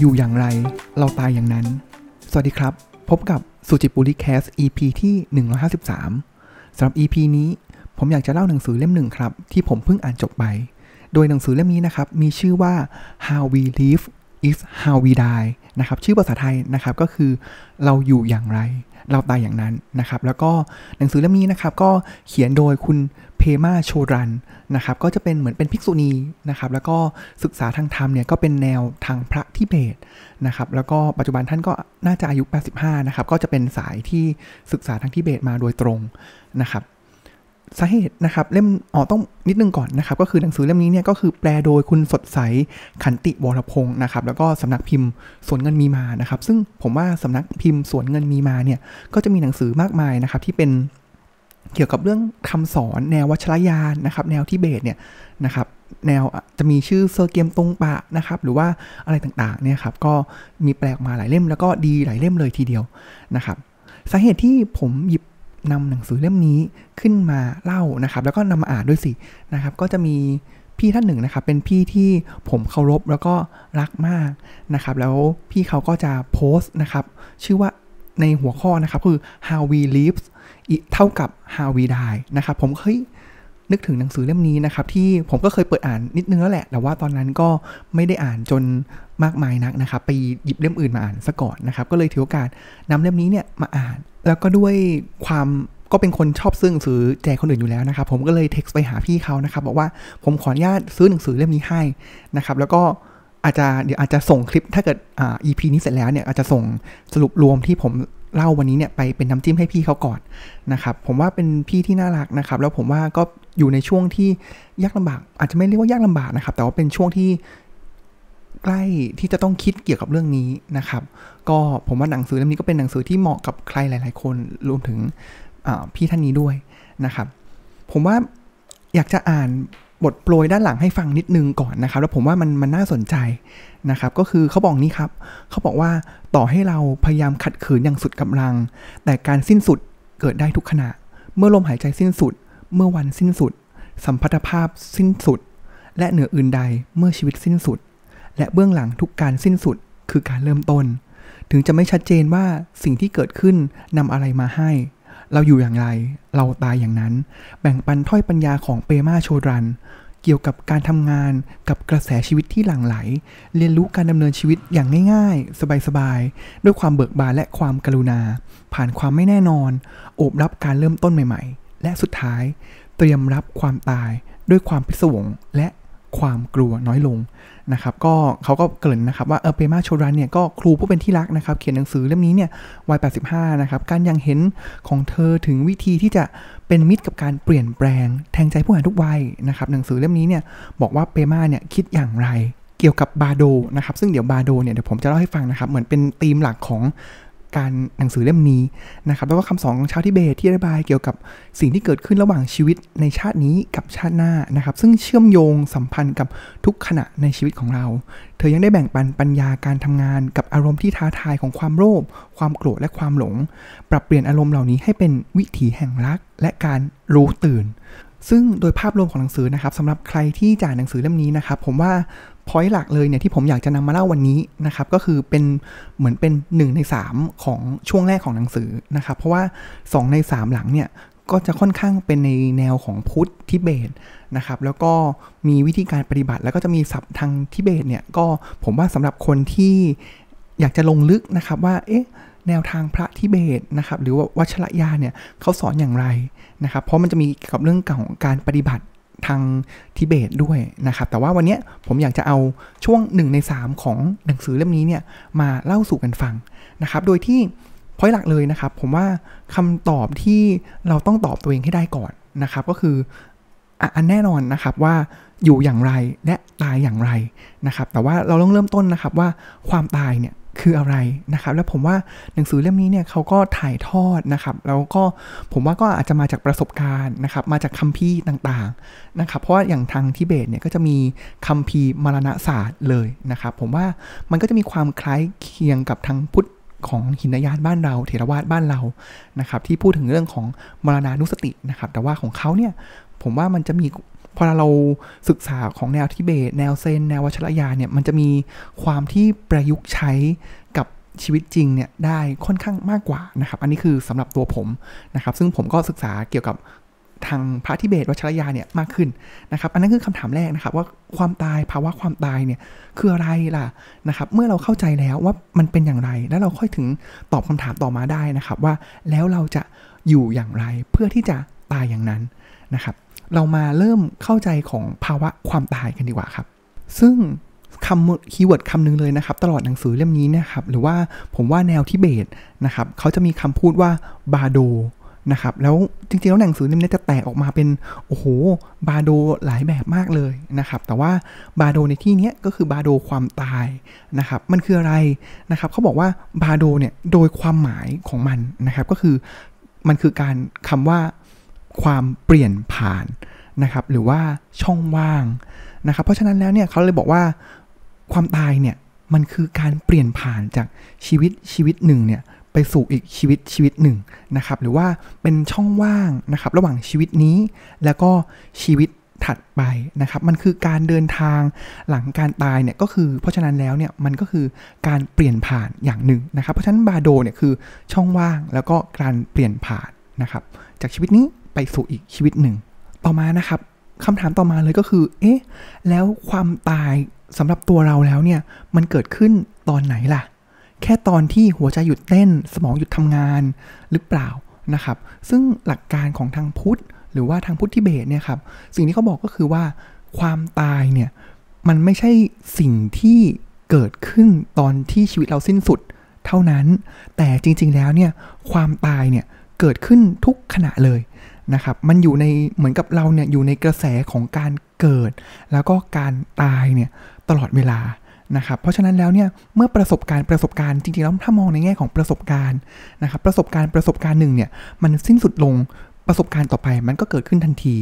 อยู่อย่างไร เราตายอย่างนั้น สวัสดีครับ พบกับสุจิปุริแคส EP ที่ 153สำหรับ EP นี้ผมอยากจะเล่าหนังสือเล่มหนึ่งครับ ที่ผมเพิ่งอ่านจบไป โดยหนังสือเล่มนี้นะครับ มีชื่อว่า How We Live is How We Die นะครับ ชื่อภาษาไทยนะครับก็คือเราอยู่อย่างไร เราตายอย่างนั้นนะครับ แล้วก็หนังสือเล่มนี้นะครับก็เขียนโดยคุณเพมาโชรันนะครับ ก็จะเป็นเหมือนเป็นภิกษุณีนะครับ แล้วก็ศึกษาทางธรรมเนี่ยก็เป็นแนวทางพระทิเบตนะครับ แล้วก็ปัจจุบันท่านก็น่าจะอายุ 85 นะครับ ก็จะเป็นสายที่ศึกษาทางทิเบตมาโดยตรงนะครับ สาเหตุนะครับเล่มอ๋อต้องนิดนึงก่อนนะครับ ก็คือหนังสือเล่มนี้เนี่ยก็คือแปลโดยคุณสดใสขันติวรพงศ์นะครับ แล้วก็สำนักพิมพ์สวนเงินมีมานะครับ ซึ่งผมว่าสำนักพิมพ์สวนเงินมีมาเนี่ยก็จะมีหนังสือมากมายนะครับที่เป็นเกี่ยวกับเรื่องคำสอนแนววัชรยานนะครับ แนวทิเบตเนี่ยนะครับแนวจะมีชื่อเซอร์เกมตรงปะนะครับ หรือว่าอะไรต่างๆเนี่ยครับก็มีแปลออกมาหลายเล่มแล้วก็ดีหลายเล่มเลยทีเดียวนะครับสาเหตุที่ผมหยิบ นำหนังสือเล่มนี้ขึ้นมาเล่านะครับ แล้วก็นำมาอ่านด้วยสินะครับ ก็จะมีพี่ท่านหนึ่งนะครับ เป็นพี่ที่ผมเคารพแล้วก็รักมากนะครับ แล้วพี่เขาก็จะโพสต์นะครับ ชื่อว่าในหัวข้อนะครับคือ how we live เท่ากับ how we die นะครับ ผมเฮ้ย นึกถึงหนังสือเล่มนี้นะครับ ที่ผมก็เคยเปิดอ่านนิดนึงแล้วแหละ แต่ว่าตอนนั้นก็ไม่ได้อ่านจนมากมายนักนะครับ ไปหยิบเล่มอื่นมาอ่านซะก่อนนะครับ ก็เลยถือโอกาสนำเล่มนี้เนี่ยมาอ่าน แล้วก็ด้วยความก็เป็นคนชอบซื้อหนังสือแจกคนอื่นอยู่แล้วนะครับ ผมก็เลยเท็กซ์ไปหาพี่เขานะครับบอกว่าผมขออนุญาตซื้อหนังสือเล่มนี้ให้นะครับ แล้วก็อาจจะเดี๋ยวอาจจะส่งคลิปถ้าเกิดอ่า EP นี้เสร็จแล้วเนี่ยอาจจะส่งสรุปรวมที่ผม เล่าวันนี้เนี่ยไปเป็นน้ำจิ้มให้พี่เขาก่อนนะครับผมว่าเป็นพี่ที่น่ารักนะครับ แล้วผมว่าก็อยู่ในช่วงที่ยากลำบาก อาจจะไม่เรียกว่ายากลำบากนะครับ แต่ว่าเป็นช่วงที่ใกล้ที่จะต้องคิดเกี่ยวกับเรื่องนี้นะครับ ก็ผมว่าหนังสือเล่มนี้ก็เป็นหนังสือที่เหมาะกับใครหลาย ๆ คนรวมถึงพี่ท่านนี้ด้วยนะครับ ผมว่าอยากจะอ่าน บทโปรยด้านหลังให้ฟังนิดนึงก่อนนะครับ แล้วผมว่ามันมันน่าสนใจนะครับ ก็คือเขาบอกนี้ครับเขาบอกว่าต่อให้เราพยายามขัดขืนอย่างสุดกำลัง แต่การสิ้นสุดเกิดได้ทุกขณะ เมื่อลมหายใจสิ้นสุด เมื่อวันสิ้นสุด สัมพัทธภาพสิ้นสุด และเหนืออื่นใดเมื่อชีวิตสิ้นสุด และเบื้องหลังทุกการสิ้นสุดคือการเริ่มต้น ถึงจะไม่ชัดเจนว่าสิ่งที่เกิดขึ้นนำอะไรมาให้ เราอยู่อย่างไร เราตายอย่างนั้น แบ่งปันถ้อยปัญญาของเปมาโชดรัน เกี่ยวกับการทำงานกับกระแสชีวิตที่หลั่งไหล เรียนรู้การดำเนินชีวิตอย่างง่ายๆ สบายๆ ด้วยความเบิกบานและความกรุณา ผ่านความไม่แน่นอน โอบรับการเริ่มต้นใหม่ๆ และสุดท้าย เตรียมรับความตายด้วยความพิศวงและความกลัวน้อยลง นะครับก็เขาก็เกริ่นนะครับว่าเออเปมาโชรันเนี่ยก็ครูผู้เป็นที่รักนะครับเขียนหนังสือเล่มนี้เนี่ยวัย 85 นะครับการยังเห็นของเธอถึงวิธีที่จะเป็นมิตรกับการเปลี่ยนแปลงแทงใจผู้อ่านทุกวัยนะครับหนังสือเล่มนี้เนี่ยบอกว่าเปมาเนี่ยคิดอย่างไรเกี่ยวกับบาโดนะครับซึ่งเดี๋ยวบาโดเนี่ยเดี๋ยวผมจะเล่าให้ฟังนะครับเหมือนเป็นธีมหลักของ การหนังสือเล่มนี้นะครับแล้วก็คำสอนของชาวทิเบตที่อธิบายเกี่ยวกับสิ่งที่เกิดขึ้นระหว่างชีวิตในชาตินี้กับชาติหน้านะครับ ซึ่งเชื่อมโยงสัมพันธ์กับทุกขณะในชีวิตของเรา เธอยังได้แบ่งปันปัญญาการทำงานกับอารมณ์ที่ท้าทายของความโลภความโกรธและความหลง ปรับเปลี่ยนอารมณ์เหล่านี้ให้เป็นวิถีแห่งรักและการรู้ตื่นซึ่งโดยภาพรวมของหนังสือนะครับสำหรับใครที่จ่ายหนังสือเล่มนี้นะครับ ผมว่า พอยต์หลักเลยเนี่ยที่ผมอยากจะนำมาเล่าวันนี้นะครับก็คือเป็นเหมือนเป็น 1 ใน 3 ของช่วงแรกของหนังสือนะครับ เพราะว่า 2 ใน 3 หลังเนี่ยก็จะค่อนข้างเป็นในแนวของพุทธทิเบตนะครับ แล้วก็มีวิธีการปฏิบัติแล้วก็จะมีศัพท์ทางทิเบตเนี่ยก็ผมว่าสำหรับคนที่อยากจะลงลึกนะครับว่าเอ๊ะแนวทางพระทิเบตนะครับหรือว่าวัชรยาเนี่ยเขาสอนอย่างไรนะครับ เพราะมันจะมีกับเรื่องของการปฏิบัติ ทางทิเบตด้วยนะครับ แต่ว่าวันนี้ผมอยากจะเอาช่วง 1 ใน 3 ของหนังสือเล่มนี้เนี่ยมาเล่าสู่กันฟังนะครับ โดยที่พอยหลักเลยนะครับ ผมว่าคำตอบที่เราต้องตอบตัวเองให้ได้ก่อนนะครับ ก็คืออันแน่นอนนะครับว่าอยู่อย่างไรและตายอย่างไรนะครับ แต่ว่าเราต้องเริ่มต้นนะครับว่าความตายเนี่ย คืออะไรนะครับ แล้วผมว่าหนังสือเล่มนี้เนี่ยเขาก็ถ่ายทอดนะครับ แล้วก็ผมว่าก็อาจจะมาจากประสบการณ์นะครับ มาจากคัมภีร์ต่างๆนะครับ เพราะว่าอย่างทางทิเบตเนี่ยก็จะมีคัมภีร์มรณศาสตร์เลยนะครับ ผมว่ามันก็จะมีความคล้ายเคียงกับทางพุทธของหินยานบ้านเราเถรวาทบ้านเรานะครับ ที่พูดถึงเรื่องของมรณานุสตินะครับ แต่ว่าของเขาเนี่ยผมว่ามันจะมี พอเราศึกษาของแนวทิเบต แนวเซน แนววัชรยาเนี่ยมันจะมีความที่ประยุกต์ใช้กับชีวิตจริงเนี่ยได้ค่อนข้างมากกว่านะครับ อันนี้คือสำหรับตัวผมนะครับ ซึ่งผมก็ศึกษาเกี่ยวกับทางพระทิเบตวัชรยาเนี่ยมากขึ้นนะครับ อันนั้นคือคำถามแรกนะครับว่าความตายภาวะความตายเนี่ยคืออะไรล่ะนะครับ เมื่อเราเข้าใจแล้วว่ามันเป็นอย่างไร แล้วเราค่อยถึงตอบคำถามต่อมาได้นะครับ ว่าแล้วเราจะอยู่อย่างไรเพื่อที่จะตายอย่างนั้น นะครับ เรามาเริ่มเข้าใจของภาวะความตายกันดีกว่าครับ ซึ่งคำ keyword คำหนึ่งเลยนะครับ ตลอดหนังสือเล่มนี้นะครับ หรือว่าผมว่าแนวทิเบตนะครับเขาจะมีคำพูดว่าบาร์โดนะครับแล้วจริงๆ แล้วหนังสือเล่มนี้จะแตกออกมาเป็น โอ้โห บาโดหลายแบบมากเลยนะครับ แต่ว่าบาโดในที่นี้ก็คือบาโดความตายนะครับ มันคืออะไรนะครับเขาบอกว่าบาโดเนี่ยโดยความหมายของมันนะครับ ก็คือมันคือการคำว่า ความเปลี่ยนผ่านนะครับหรือว่าช่องว่างนะครับ เพราะฉะนั้นแล้วเนี่ยเขาเลยบอกว่าความตายเนี่ยมันคือการเปลี่ยนผ่านจากชีวิตชีวิตหนึ่งเนี่ยไปสู่อีกชีวิตชีวิตหนึ่งนะครับ หรือว่าเป็นช่องว่างนะครับระหว่างชีวิตนี้แล้วก็ชีวิตถัดไปนะครับมันคือการเดินทางหลังการตายเนี่ยก็คือเพราะฉะนั้นแล้วเนี่ยมันก็คือการเปลี่ยนผ่านอย่างหนึ่งนะครับ เพราะฉะนั้นบาโดเนี่ยคือช่องว่างแล้วก็การเปลี่ยนผ่านนะครับจากชีวิตนี้ ไปสู่อีกชีวิตหนึ่ง ต่อมานะครับคำถามต่อมาเลยก็คือ เอ๊ะ แล้วความตายสำหรับตัวเราแล้วเนี่ย มันเกิดขึ้นตอนไหนล่ะ แค่ตอนที่หัวใจหยุดเต้น สมองหยุดทำงานหรือเปล่านะครับ ซึ่งหลักการของทางพุทธ หรือว่าทางพุทธิเบตเนี่ยครับ สิ่งที่เขาบอกก็คือว่าความตายเนี่ย มันไม่ใช่สิ่งที่เกิดขึ้นตอนที่ชีวิตเราสิ้นสุดเท่านั้น แต่จริงๆแล้วเนี่ย ความตายเนี่ย เกิดขึ้นทุกขณะเลย นะครับ มันอยู่ในเหมือนกับเราเนี่ยอยู่ในกระแสของการเกิด แล้วก็การตายเนี่ยตลอดเวลานะครับ เพราะฉะนั้นแล้วเนี่ยเมื่อประสบการณ์ประสบการณ์จริงๆแล้วถ้ามองในแง่ของประสบการณ์นะครับประสบการณ์ประสบการณ์หนึ่งเนี่ยมันสิ้นสุดลงประสบการณ์ต่อไปมันก็เกิดขึ้นทันที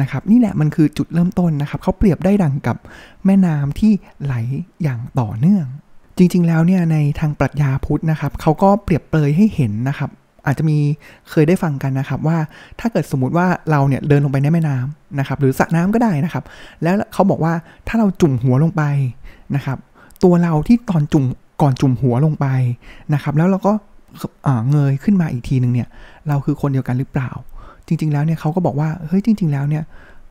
นะครับนี่แหละมันคือจุดเริ่มต้นนะครับเขาเปรียบได้ดังกับแม่น้ำที่ไหลอย่างต่อเนื่อง จริงๆแล้วเนี่ยในทางปรัชญาพุทธนะครับเขาก็เปรียบเปรยให้เห็นนะครับ อาจจะมีเคยได้ฟังกันนะครับว่าถ้าเกิดสมมติว่าเราเนี่ยเดินลงไปในแม่น้ำนะครับหรือสระน้ำก็ได้นะครับ แล้วเขาบอกว่าถ้าเราจุ่มหัวลงไปนะครับ ตัวเราที่ตอนจุ่มก่อนจุ่มหัวลงไปนะครับ แล้วเราก็เงยขึ้นมาอีกทีหนึ่งเนี่ยเราคือคนเดียวกันหรือเปล่า จริง ๆ แล้วเนี่ยเขาก็บอกว่าเฮ้ยจริง ๆ แล้วเนี่ย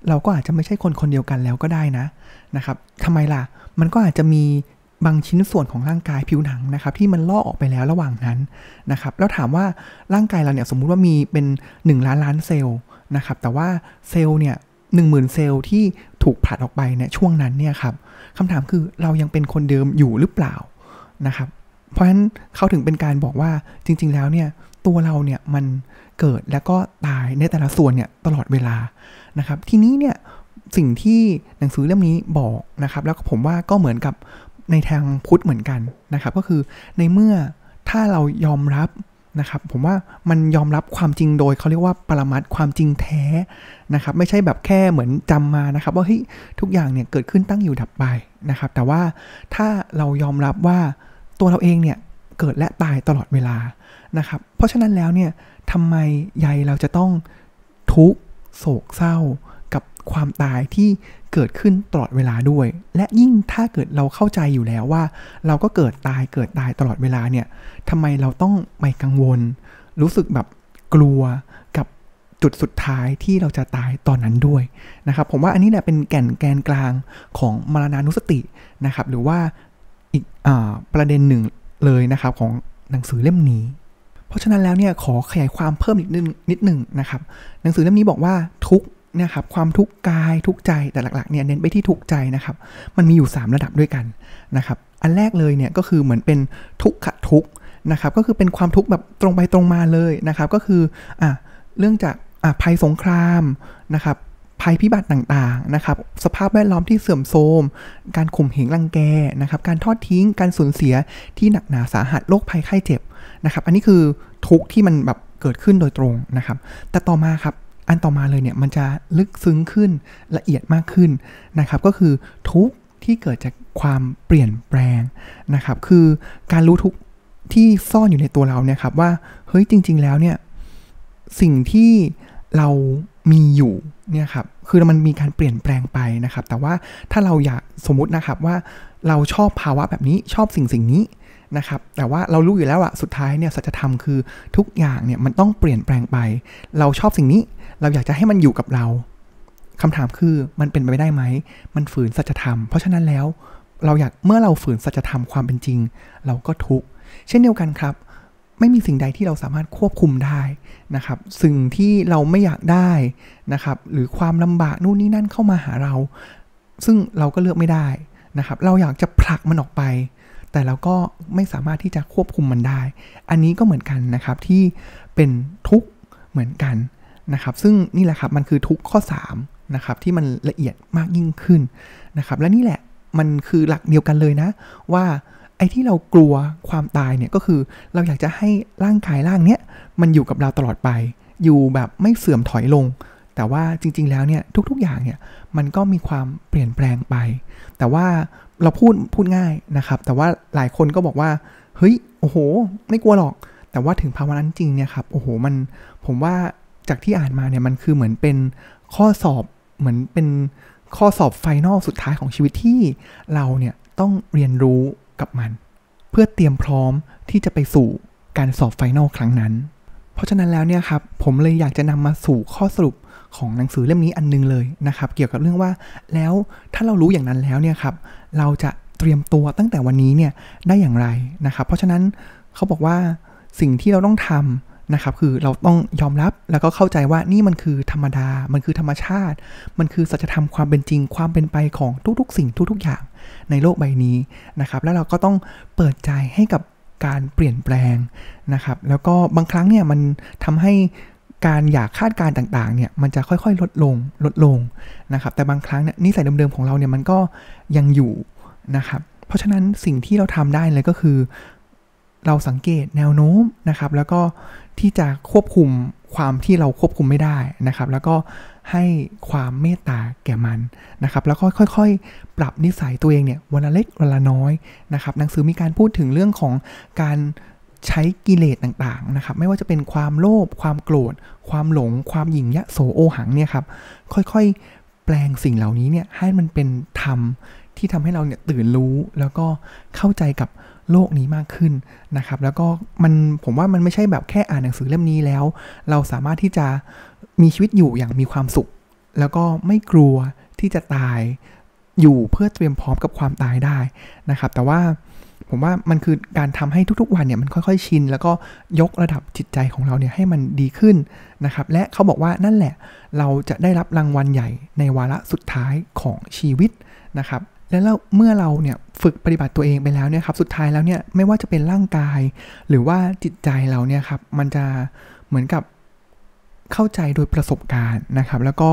เราก็อาจจะไม่ใช่คนคนเดียวกันแล้วก็ได้นะนะครับทำไมล่ะ มันก็อาจจะมี บางชิ้นส่วนของร่างกายผิวหนังนะครับที่มันลอกออกไปแล้วระหว่างนั้นนะครับแล้วถามว่าร่างกายเราเนี่ยสมมุติว่ามีเป็น 1 ล้านล้านเซลล์นะครับแต่ว่าเซลล์เนี่ยหนึ่งหมื่นเซลล์ที่ถูกผลัดออกไปเนี่ยช่วงนั้นเนี่ยครับคำถามคือเรายังเป็นคนเดิมอยู่หรือเปล่านะครับเพราะฉะนั้นเขาถึงเป็นการบอกว่าจริง ๆ แล้วเนี่ยตัวเราเนี่ยมันเกิดแล้วก็ตายในแต่ละส่วนเนี่ยตลอดเวลานะครับทีนี้เนี่ยสิ่งที่หนังสือเล่มนี้บอกนะครับ แล้วผมว่าก็เหมือนกับ ในทางพุทธเหมือนกันนะครับ ก็คือในเมื่อถ้าเรายอมรับนะครับผมว่ามันยอมรับความจริงโดยเขาเรียกว่าปรมัตความจริงแท้นะครับ ไม่ใช่แบบแค่เหมือนจำมานะครับ ว่าเฮ้ยทุกอย่างเนี่ยเกิดขึ้นตั้งอยู่ดับไปนะครับ แต่ว่าถ้าเรายอมรับว่าตัวเราเองเนี่ยเกิดและตายตลอดเวลานะครับ เพราะฉะนั้นแล้วเนี่ยทำไมใยเราจะต้องทุกโศกเศร้า ความตายที่เกิดขึ้นตลอดเวลาด้วย และยิ่งถ้าเกิดเราเข้าใจอยู่แล้วว่า เราก็เกิดตายเกิดตายตลอดเวลาเนี่ยทำไมเราต้องไม่กังวล รู้สึกแบบกลัวกับจุดสุดท้ายที่เราจะตายตอนนั้นด้วยนะครับ ผมว่าอันนี้แหละเป็นแก่นแกนกลางของมรณานุสตินะครับ หรือว่าอีกอประเด็นหนึ่งเลยนะครับของหนังสือเล่มนี้ เพราะฉะนั้นแล้วเนี่ยขอขยายความเพิ่มอีกนิดนิดหนึ่งนะครับ หนังสือเล่มนี้บอกว่าทุก นะครับความทุกข์กายทุกใจแต่หลักๆเนี่ยเน้นไปที่ทุกใจนะครับ มันมีอยู่ 3 ระดับด้วยกันนะครับ อันแรกเลยเนี่ยก็คือเหมือนเป็นทุกขทุกนะครับก็คือเป็นความทุกข์แบบตรงไปตรงมาเลยนะครับ ก็คืออะเรื่องจากอะภัยสงครามนะครับภัยพิบัติต่างๆนะครับ สภาพแวดล้อมที่เสื่อมโทรม การข่มเหงรังแกนะครับ การทอดทิ้ง การสูญเสียที่หนักหนาสาหัสโรคภัยไข้เจ็บนะครับ อันนี้คือทุกที่มันแบบเกิดขึ้นโดยตรงนะครับ แต่ต่อมาครับ อันต่อมาเลยเนี่ยมันจะลึกซึ้งขึ้นละเอียดมากขึ้นนะครับก็คือทุกที่เกิดจากความเปลี่ยนแปลงนะครับคือการรู้ทุกที่ซ่อนอยู่ในตัวเราเนี่ยครับว่าเฮ้ยจริง ๆ แล้วเนี่ยสิ่งที่เรามีอยู่เนี่ยครับคือมันมีการเปลี่ยนแปลงไปนะครับ แต่ว่าถ้าเราอยากสมมุตินะครับว่าเราชอบภาวะแบบนี้ชอบสิ่งสิ่งนี้ นะครับ แต่ว่าเรารู้อยู่แล้วอะสุดท้ายเนี่ยสัจธรรมคือทุกอย่างเนี่ยมันต้องเปลี่ยนแปลงไป เราชอบสิ่งนี้ เราอยากจะให้มันอยู่กับเราคำถามคือมันเป็นไปได้ไหม มันฝืนสัจธรรม เพราะฉะนั้นแล้วเราอยากเมื่อเราฝืนสัจธรรมความเป็นจริง เราก็ทุกข์เช่นเดียวกันครับ ไม่มีสิ่งใดที่เราสามารถควบคุมได้นะครับ สิ่งที่เราไม่อยากได้นะครับ หรือความลำบากนู่นนี่นั่นเข้ามาหาเรา ซึ่งเราก็เลือกไม่ได้นะครับ เราอยากจะผลักมันออกไป แต่เราก็ไม่สามารถที่จะควบคุมมันได้ อันนี้ก็เหมือนกันนะครับที่เป็นทุกข์เหมือนกันนะครับ ซึ่งนี่แหละครับมันคือทุกข์ข้อ3นะครับที่มันละเอียดมากยิ่งขึ้นนะครับ และนี่แหละมันคือหลักเดียวกันเลยนะ ว่าไอ้ที่เรากลัวความตายเนี่ยก็คือเราอยากจะให้ร่างกายร่างเนี้ยมันอยู่กับเราตลอดไป อยู่แบบไม่เสื่อมถอยลง แต่ว่าจริง ๆ แล้วเนี่ยทุก ๆ อย่างเนี่ยมันก็มีความเปลี่ยนแปลงไป แต่ว่าเราพูดพูดง่ายนะครับ แต่ว่าหลายคนก็บอกว่าเฮ้ยโอ้โห ไม่กลัวหรอก แต่ว่าถึงภาวะนั้นจริงเนี่ยครับโอ้โหมันผมว่าจากที่อ่านมาเนี่ยมันคือเหมือนเป็นข้อสอบเหมือนเป็นข้อสอบ final สุดท้ายของชีวิตที่เราเนี่ยต้องเรียนรู้กับมัน เพื่อเตรียมพร้อมที่จะไปสู่การสอบ final ครั้งนั้น เพราะฉะนั้นแล้วเนี่ยครับผมเลยอยากจะนำมาสู่ข้อสรุป ของหนังสือเล่มนี้อันนึงเลยนะครับ เกี่ยวกับเรื่องว่าแล้วถ้าเรารู้อย่างนั้นแล้วเนี่ยครับเราจะเตรียมตัวตั้งแต่วันนี้เนี่ยได้อย่างไรนะครับ เพราะฉะนั้นเขาบอกว่าสิ่งที่เราต้องทำนะครับ คือเราต้องยอมรับแล้วก็เข้าใจว่านี่มันคือธรรมดา มันคือธรรมชาติ มันคือสัจธรรมความเป็นจริง ความเป็นไปของทุกๆ สิ่งทุกๆ อย่างในโลกใบนี้นะครับ แล้วเราก็ต้องเปิดใจให้กับการเปลี่ยนแปลงนะครับ แล้วก็บางครั้งเนี่ยมันทำให้ การอยากคาดการต่างๆเนี่ยมันจะค่อยๆ ลดลงลดลงนะครับแต่บางครั้งเนี่ยนิสัยเดิมๆของเราเนี่ยมันก็ยังอยู่นะครับเพราะฉะนั้นสิ่งที่เราทำได้เลยก็คือ เราสังเกตแนวโน้มนะครับแล้วก็ที่จะควบคุมความที่เราควบคุมไม่ได้นะครับ แล้วก็ให้ความเมตตาแก่มันนะครับ แล้วก็ค่อยๆ ปรับนิสัยตัวเองเนี่ยวันละเล็กวันละน้อยนะครับหนังสือมีการพูดถึงเรื่องของการ ใช้กิเลสต่างๆนะครับไม่ว่าจะเป็นความโลภความโกรธ ความหลง ความหยิ่งยะโสโอหังเนี่ยครับค่อยๆแปลงสิ่งเหล่านี้เนี่ยให้มันเป็นธรรมที่ทำให้เราเนี่ยตื่นรู้แล้วก็เข้าใจกับโลกนี้มากขึ้นนะครับ แล้วก็มันผมว่ามันไม่ใช่แบบแค่อ่านหนังสือเล่มนี้แล้ว เราสามารถที่จะมีชีวิตอยู่อย่างมีความสุข แล้วก็ไม่กลัวที่จะตายอยู่เพื่อเตรียมพร้อมกับความตายได้นะครับ แต่ว่า ผมว่ามันคือการทำให้ทุกๆวันเนี่ยมันค่อยๆชิน แล้วก็ยกระดับจิตใจของเราเนี่ยให้มันดีขึ้นนะครับ และเขาบอกว่านั่นแหละ เราจะได้รับรางวัลใหญ่ในวาระสุดท้ายของชีวิตนะครับแล้วเมื่อเราเนี่ยฝึกปฏิบัติตัวเองไปแล้วเนี่ยครับสุดท้ายแล้วเนี่ยไม่ว่าจะเป็นร่างกาย หรือว่าจิตใจเราเนี่ยครับมันจะเหมือนกับ เข้าใจโดยประสบการณ์นะครับ แล้วก็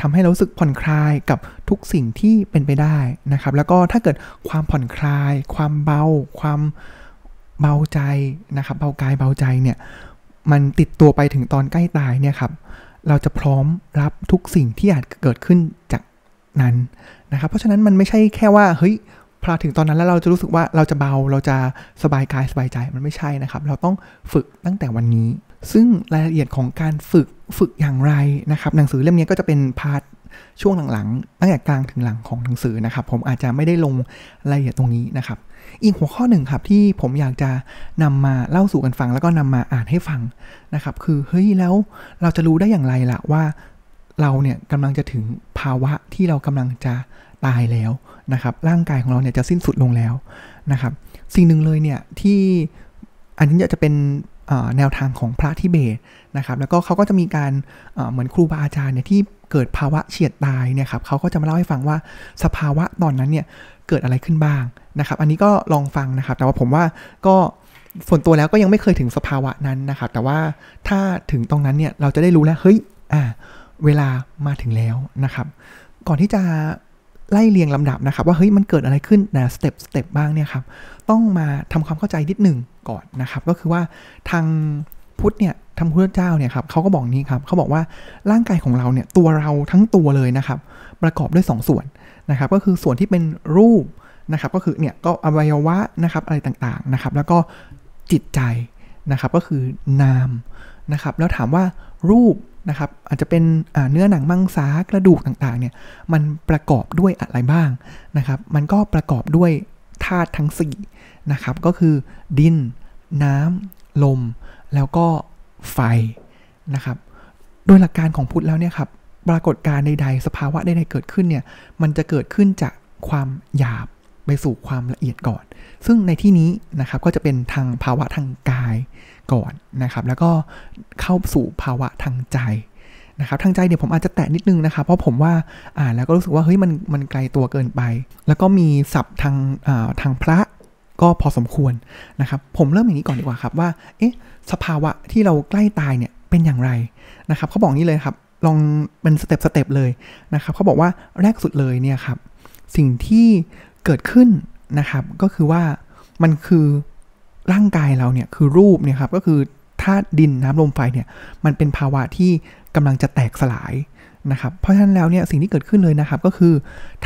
ทำให้เราสึกผ่อนคลายกับทุกสิ่งที่เป็นไปได้นะครับ แล้วก็ถ้าเกิดความผ่อนคลาย ความเบา ความเบาใจนะครับเบากายเบาใจเนี่ยมันติดตัวไปถึงตอนใกล้ตายเนี่ยครับเราจะพร้อมรับทุกสิ่งที่อาจเกิดขึ้นจากนั้นนะครับ เพราะฉะนั้นมันไม่ใช่แค่ว่าเฮ้ย พอถึงตอนนั้นแล้วเราจะรู้สึกว่าเราจะเบาเราจะสบายกายสบายใจมันไม่ใช่นะครับ เราต้องฝึกตั้งแต่วันนี้ ซึ่งรายละเอียดของการฝึกฝึกอย่างไรนะครับ หนังสือเล่มนี้ก็จะเป็นพาร์ทช่วงหลังๆ ตั้งแต่กลางถึงหลังของหนังสือนะครับ ผมอาจจะไม่ได้ลงรายละเอียดตรงนี้นะครับ อีกหัวข้อหนึ่งครับที่ผมอยากจะนำมาเล่าสู่กันฟัง แล้วก็นำมาอ่านให้ฟังนะครับ คือเฮ้ยแล้วเราจะรู้ได้อย่างไรล่ะว่าเราเนี่ยกำลังจะถึงภาวะที่เรากำลังจะ ตายแล้วนะครับร่างกายของเราเนี่ยจะสิ้นสุดลงแล้วนะครับ สิ่งหนึ่งเลยเนี่ยที่อันนี้จะเป็นแนวทางของพระทิเบตนะครับ แล้วก็เขาก็จะมีการเหมือนครูบาอาจารย์เนี่ยที่เกิดภาวะเฉียดตายเนี่ยครับเขาก็จะมาเล่าให้ฟังว่าสภาวะตอนนั้นเนี่ยเกิดอะไรขึ้นบ้างนะครับ อันนี้ก็ลองฟังนะครับ แต่ว่าผมว่าก็ส่วนตัวแล้วก็ยังไม่เคยถึงสภาวะนั้นนะครับ แต่ว่าถ้าถึงตรงนั้นเนี่ยเราจะได้รู้แล้วเฮ้ยอ่าเวลามาถึงแล้วนะครับ ก่อนที่จะ ไล่เรียงลำดับนะครับว่าเฮ้ยมันเกิดอะไรขึ้นนะสเต็ปสเต็ปบ้างเนี่ยครับต้องมาทำความเข้าใจนิดหนึ่งก่อนนะครับ ก็คือว่าทางพุทธเนี่ยทางพุทธเจ้าเนี่ยครับเขาก็บอกนี้ครับเขาบอกว่าร่างกายของเราเนี่ยตัวเราทั้งตัวเลยนะครับ ประกอบด้วย 2สส่วนนะครับ ก็คือส่วนที่เป็นรูปนะครับ ก็คือเนี่ยก็อวัยวะนะครับอะไรต่างๆนะครับ แล้วก็จิตใจนะครับก็คือนามนะครับ แล้วถามว่ารูป นะครับอาจจะเป็นเนื้อหนังมังสากระดูกต่างๆเนี่ยมันประกอบด้วยอะไรบ้างนะครับ มันก็ประกอบด้วยธาตุทั้ง4นะครับก็คือดิน น้ำลม แล้วก็ไฟนะครับ โดยหลักการของพุทธแล้วเนี่ยครับปรากฏการณ์ใดๆ สภาวะใดๆเกิดขึ้นเนี่ยมันจะเกิดขึ้นจากความหยาบ ไปสู่ความละเอียดก่อน ซึ่งในที่นี้นะครับก็จะเป็นทางภาวะทางกายก่อนนะครับ แล้วก็เข้าสู่ภาวะทางใจนะครับทางใจเดี๋ยวผมอาจจะแตะนิดนึงนะครับเพราะผมว่าอ่านแล้วก็รู้สึกว่าเฮ้ยมันมันไกลตัวเกินไป แล้วก็มีศัพท์ทางทางพระก็พอสมควรนะครับ ผมเริ่มอย่างนี้ก่อนดีกว่าครับว่าเอ๊ะสภาวะที่เราใกล้ตายเนี่ยเป็นอย่างไรนะครับเขาบอกนี้เลยครับลองเป็น step step เลยนะครับเขาบอกว่าแรกสุดเลยเนี่ยครับสิ่งที่ เกิดขึ้นนะครับ ก็คือว่ามันคือร่างกายเราเนี่ยคือรูปเนี่ยครับก็คือธาตุดินน้ำลมไฟเนี่ยมันเป็นภาวะที่กำลังจะแตกสลายนะครับ เพราะฉะนั้นแล้วเนี่ยสิ่งที่เกิดขึ้นเลยนะครับก็คือ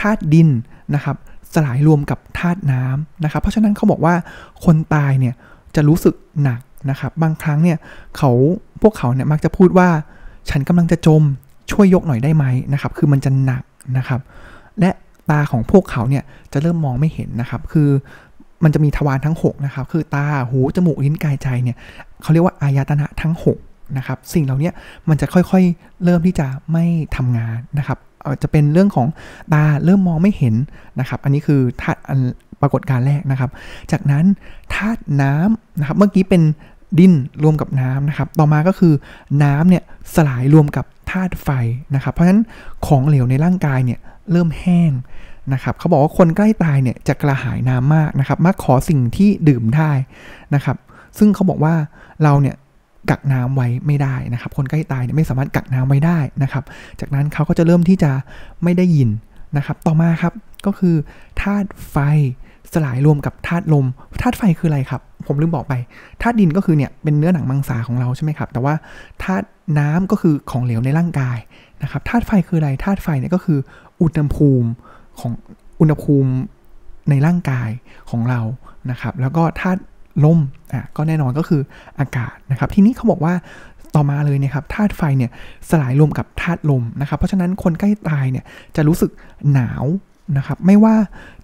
ธาตุดินนะครับสลายรวมกับธาตุน้ำนะครับ เพราะฉะนั้นเขาบอกว่าคนตายเนี่ยจะรู้สึกหนักนะครับ บางครั้งเนี่ยเขาพวกเขาเนี่ยมักจะพูดว่า ฉันกำลังจะจมช่วยยกหน่อยได้ไหมนะครับ คือมันจะหนักนะครับ และ ตาของพวกเขาเนี่ยจะเริ่มมองไม่เห็นนะครับ คือมันจะมีทวารทั้ง 6 นะครับ คือตา หู จมูก ลิ้น กาย ใจ เนี่ยเขาเรียกว่าอายตนะทั้ง 6 นะครับ สิ่งเหล่านี้มันจะค่อยๆ เริ่มที่จะไม่ทำงานนะครับจะเป็นเรื่องของตาเริ่มมองไม่เห็นนะครับ อันนี้คือธาตุปรากฏการแรกนะครับ จากนั้นธาตุน้ำนะครับ เมื่อกี้เป็น ดินรวมกับน้ำนะครับ ต่อมาก็คือน้ำเนี่ยสลายรวมกับธาตุไฟนะครับ เพราะฉะนั้นของเหลวในร่างกายเนี่ยเริ่มแห้งนะครับเขาบอกว่าคนใกล้ตายเนี่ยจะกระหายน้ำมากนะครับมักขอสิ่งที่ดื่มได้นะครับ ซึ่งเขาบอกว่าเราเนี่ยกักน้ำไว้ไม่ได้นะครับ คนใกล้ตายเนี่ยไม่สามารถกักน้ำไว้ได้นะครับ จากนั้นเขาก็จะเริ่มที่จะไม่ได้ยินนะครับ ต่อมาครับก็คือธาตุไฟ สลายรวมกับธาตุลมธาตุไฟคืออะไรครับ ผมลืมบอกไปธาตุดินก็คือเนี่ยเป็นเนื้อหนังมังสาของเราใช่ไหมครับ แต่ว่าธาตุน้ำก็คือของเหลวในร่างกายนะครับธาตุไฟคืออะไรธาตุไฟเนี่ยก็คืออุณหภูมิของอุณหภูมิในร่างกายของเรานะครับ แล้วก็ธาตุลมอะก็แน่นอนก็คืออากาศนะครับ ทีนี้เขาบอกว่าต่อมาเลยนะครับธาตุไฟเนี่ยสลายรวมกับธาตุลมนะครับ เพราะฉะนั้นคนใกล้ตายเนี่ยจะรู้สึกหนาว นะครับ ไม่ว่า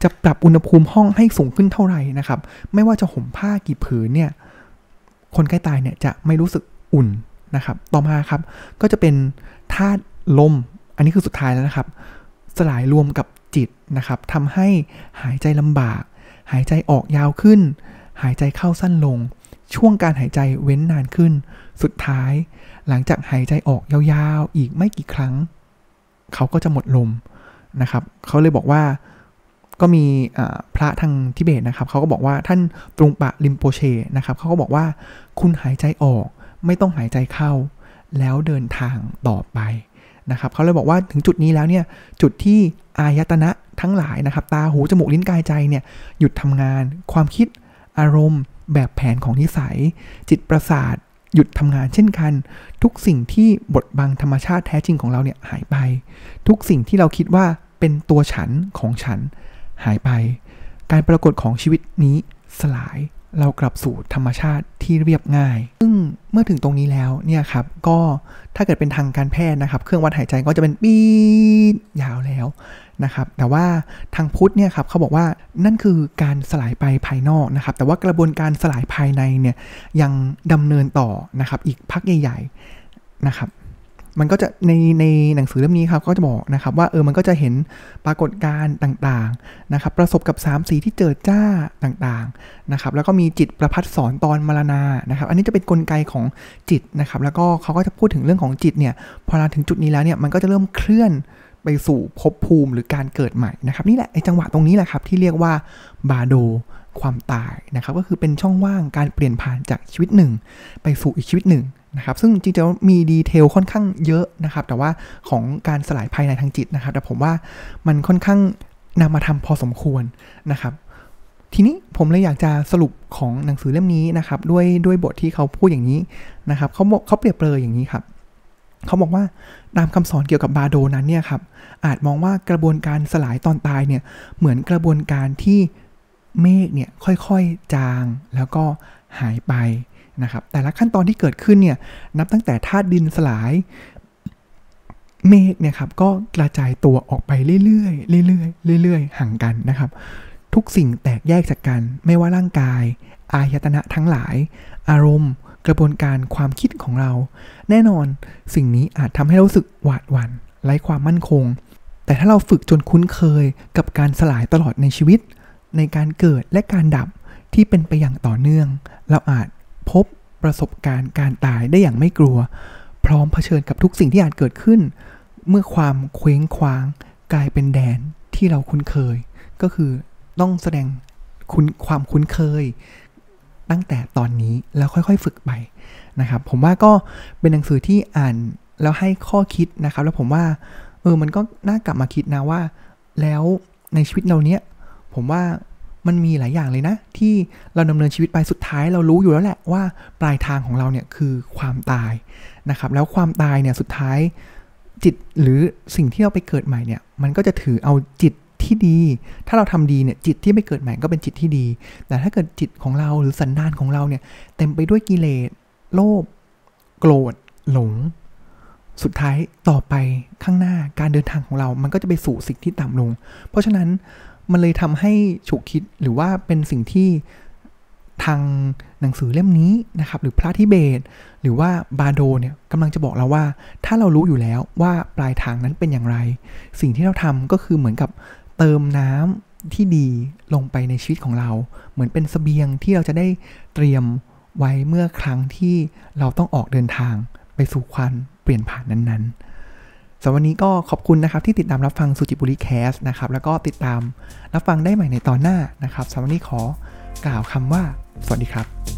จะปรับอุณหภูมิห้องให้สูงขึ้นเท่าไหร่นะครับ ไม่ว่าจะห่มผ้ากี่ผืนเนี่ย คนใกล้ตายเนี่ยจะไม่รู้สึกอุ่นนะครับ ต่อมาครับ ก็จะเป็นธาตุลม อันนี้คือสุดท้ายแล้วนะครับ สลายรวมกับจิตนะครับทำให้หายใจลำบาก หายใจออกยาวขึ้น หายใจเข้าสั้นลง ช่วงการหายใจเว้นนานขึ้น สุดท้าย หลังจากหายใจออกยาวๆ อีกไม่กี่ครั้ง เขาก็จะหมดลม นะครับเขาเลยบอกว่าก็มีพระทางทิเบตนะครับเขาก็บอกว่าท่านตรงปะลิมโปเชนะครับเขาก็บอกว่าคุณหายใจออกไม่ต้องหายใจเข้า แล้วเดินทางต่อไปนะครับเขาเลยบอกว่าถึงจุดนี้แล้วเนี่ยจุดที่อายตนะทั้งหลายนะครับ ตาหูจมูกลิ้นกายใจเนี่ยหยุดทำงาน ความคิดอารมณ์ แบบแผนของนิสัย จิตประสาทหยุดทำงานเช่นกัน ทุกสิ่งที่บดบังธรรมชาติแท้จริงของเราเนี่ยหายไป ทุกสิ่งที่เราคิดว่า เป็นตัวฉันของฉันหายไป การปรากฏของชีวิตนี้สลายเรากลับสู่ธรรมชาติที่เรียบง่าย ซึ่งเมื่อถึงตรงนี้แล้วเนี่ยครับก็ถ้าเกิดเป็นทางการแพทย์นะครับ เครื่องวัดหายใจก็จะเป็นปีดยาวแล้วนะครับ แต่ว่าทางพุทธเนี่ยครับเขาบอกว่านั่นคือการสลายไปภายนอกนะครับ แต่ว่ากระบวนการสลายภายในเนี่ยยังดำเนินต่อนะครับอีกพักใหญ่ ๆนะครับ มันก็จะในในหนังสือเล่มนี้ครับก็จะบอกนะครับว่าเออมันก็จะเห็นปรากฏการณ์ต่างๆนะครับประสบกับ3สีที่เจอจ้าต่างๆนะครับแล้วก็มีจิตประพัดสอนตอนมรณานะครับ อันนี้จะเป็นนกลไกของจิตนะครับ แล้วก็เขาก็จะพูดถึงเรื่องของจิตเนี่ยพอเราถึงจุดนี้แล้วเนี่ยมันก็จะเริ่มเคลื่อนไปสู่ภพภูมิหรือการเกิดใหม่นะครับนี่แหละไอ้จังหวะตรงนี้แหละครับที่เรียกว่าบาโดความตายนะครับ ก็คือเป็นช่องว่างการเปลี่ยนผ่านจากชีวิตหนึ่ง ไปสู่อีกชีวิตหนึ่ง นะครับซึ่งจริงๆมีดีเทลค่อนข้างเยอะนะครับแต่ว่าของการสลายภายในทางจิตนะครับ แต่ผมว่ามันค่อนข้างนำมาทำพอสมควรนะครับทีนี้ผมเลยอยากจะสรุปของหนังสือเล่มนี้นะครับ ด้วยด้วยบทที่เขาพูดอย่างนี้นะครับเขาเขาเปรียบเปรยอย่างนี้ครับเขาบอกว่าตามคำสอนเกี่ยวกับบาโดนั้นเนี่ยครับอาจมองว่ากระบวนการสลายตอนตายเนี่ยเหมือนกระบวนการที่เมฆเนี่ยค่อยๆจางแล้วก็หายไป นะครับแต่ละขั้นตอนที่เกิดขึ้นเนี่ยนับตั้งแต่ธาตุดินสลาย เมฆเนี่ยครับก็กระจายตัวออกไปเรื่อยๆเรื่อยๆเรื่อยๆ ห่างกันนะครับ ทุกสิ่งแตกแยกจากกัน ไม่ว่าร่างกาย อายตนะทั้งหลาย อารมณ์ กระบวนการความคิดของเรา แน่นอนสิ่งนี้อาจทำให้เรารู้สึกหวาดหวัน่นไร้ความมั่นคง แต่ถ้าเราฝึกจนคุ้นเคยกับการสลายตลอดในชีวิต ในการเกิดและการดับที่เป็นไปอย่างต่อเนื่อง เราอาจ พบประสบการณ์การตายได้อย่างไม่กลัว พร้อมเผชิญกับทุกสิ่งที่อาจเกิดขึ้น เมื่อความเคว้งคว้างกลายเป็นแดนที่เราคุ้นเคย ก็คือต้องแสดงคุณความคุ้นเคย ตั้งแต่ตอนนี้แล้วค่อยๆ ฝึกไปนะครับ ผมว่าก็เป็นหนังสือที่อ่านแล้วให้ข้อคิดนะครับ แล้วผมว่าเออมันก็น่ากลับมาคิดนะว่า แล้วในชีวิตเราเนี้ยผมว่า มันมีหลายอย่างเลยนะ ที่เราดำเนินชีวิตไปสุดท้ายเรารู้อยู่แล้วแหละว่าปลายทางของเราเนี่ยคือความตายนะครับ แล้วความตายเนี่ยสุดท้ายจิตหรือสิ่งที่เราไปเกิดใหม่เนี่ย มันก็จะถือเอาจิตที่ดี ถ้าเราทำดีเนี่ยจิตที่ไปเกิดใหม่ก็เป็นจิตที่ดี แต่ถ้าเกิดจิตของเราหรือสันดานของเราเนี่ย เต็มไปด้วยกิเลสโลภโกรธหลง สุดท้ายต่อไปข้างหน้าการเดินทางของเรา มันก็จะไปสู่สิ่งที่ต่ำลง เพราะฉะนั้น มันเลยทำให้ฉุกคิดหรือว่าเป็นสิ่งที่ทางหนังสือเล่มนี้นะครับ หรือพระทิเบต หรือว่าบาโดเนี่ยกำลังจะบอกเราว่า ถ้าเรารู้อยู่แล้วว่าปลายทางนั้นเป็นอย่างไร สิ่งที่เราทำก็คือเหมือนกับเติมน้ำที่ดีลงไปในชีวิตของเรา เหมือนเป็นสเสบียงที่เราจะได้เตรียมไว้เมื่อครั้งที่เราต้องออกเดินทางไปสู่ความเปลี่ยนผ่านนั้นๆ สำหรับวันนี้ก็ขอบคุณนะครับที่ติดตามรับฟังสุจิบุรีแคสนะครับแล้วก็ติดตามรับฟังได้ใหม่ในตอนหน้านะครับสำหรับวันนี้ขอกล่าวคำว่า สวัสดีครับ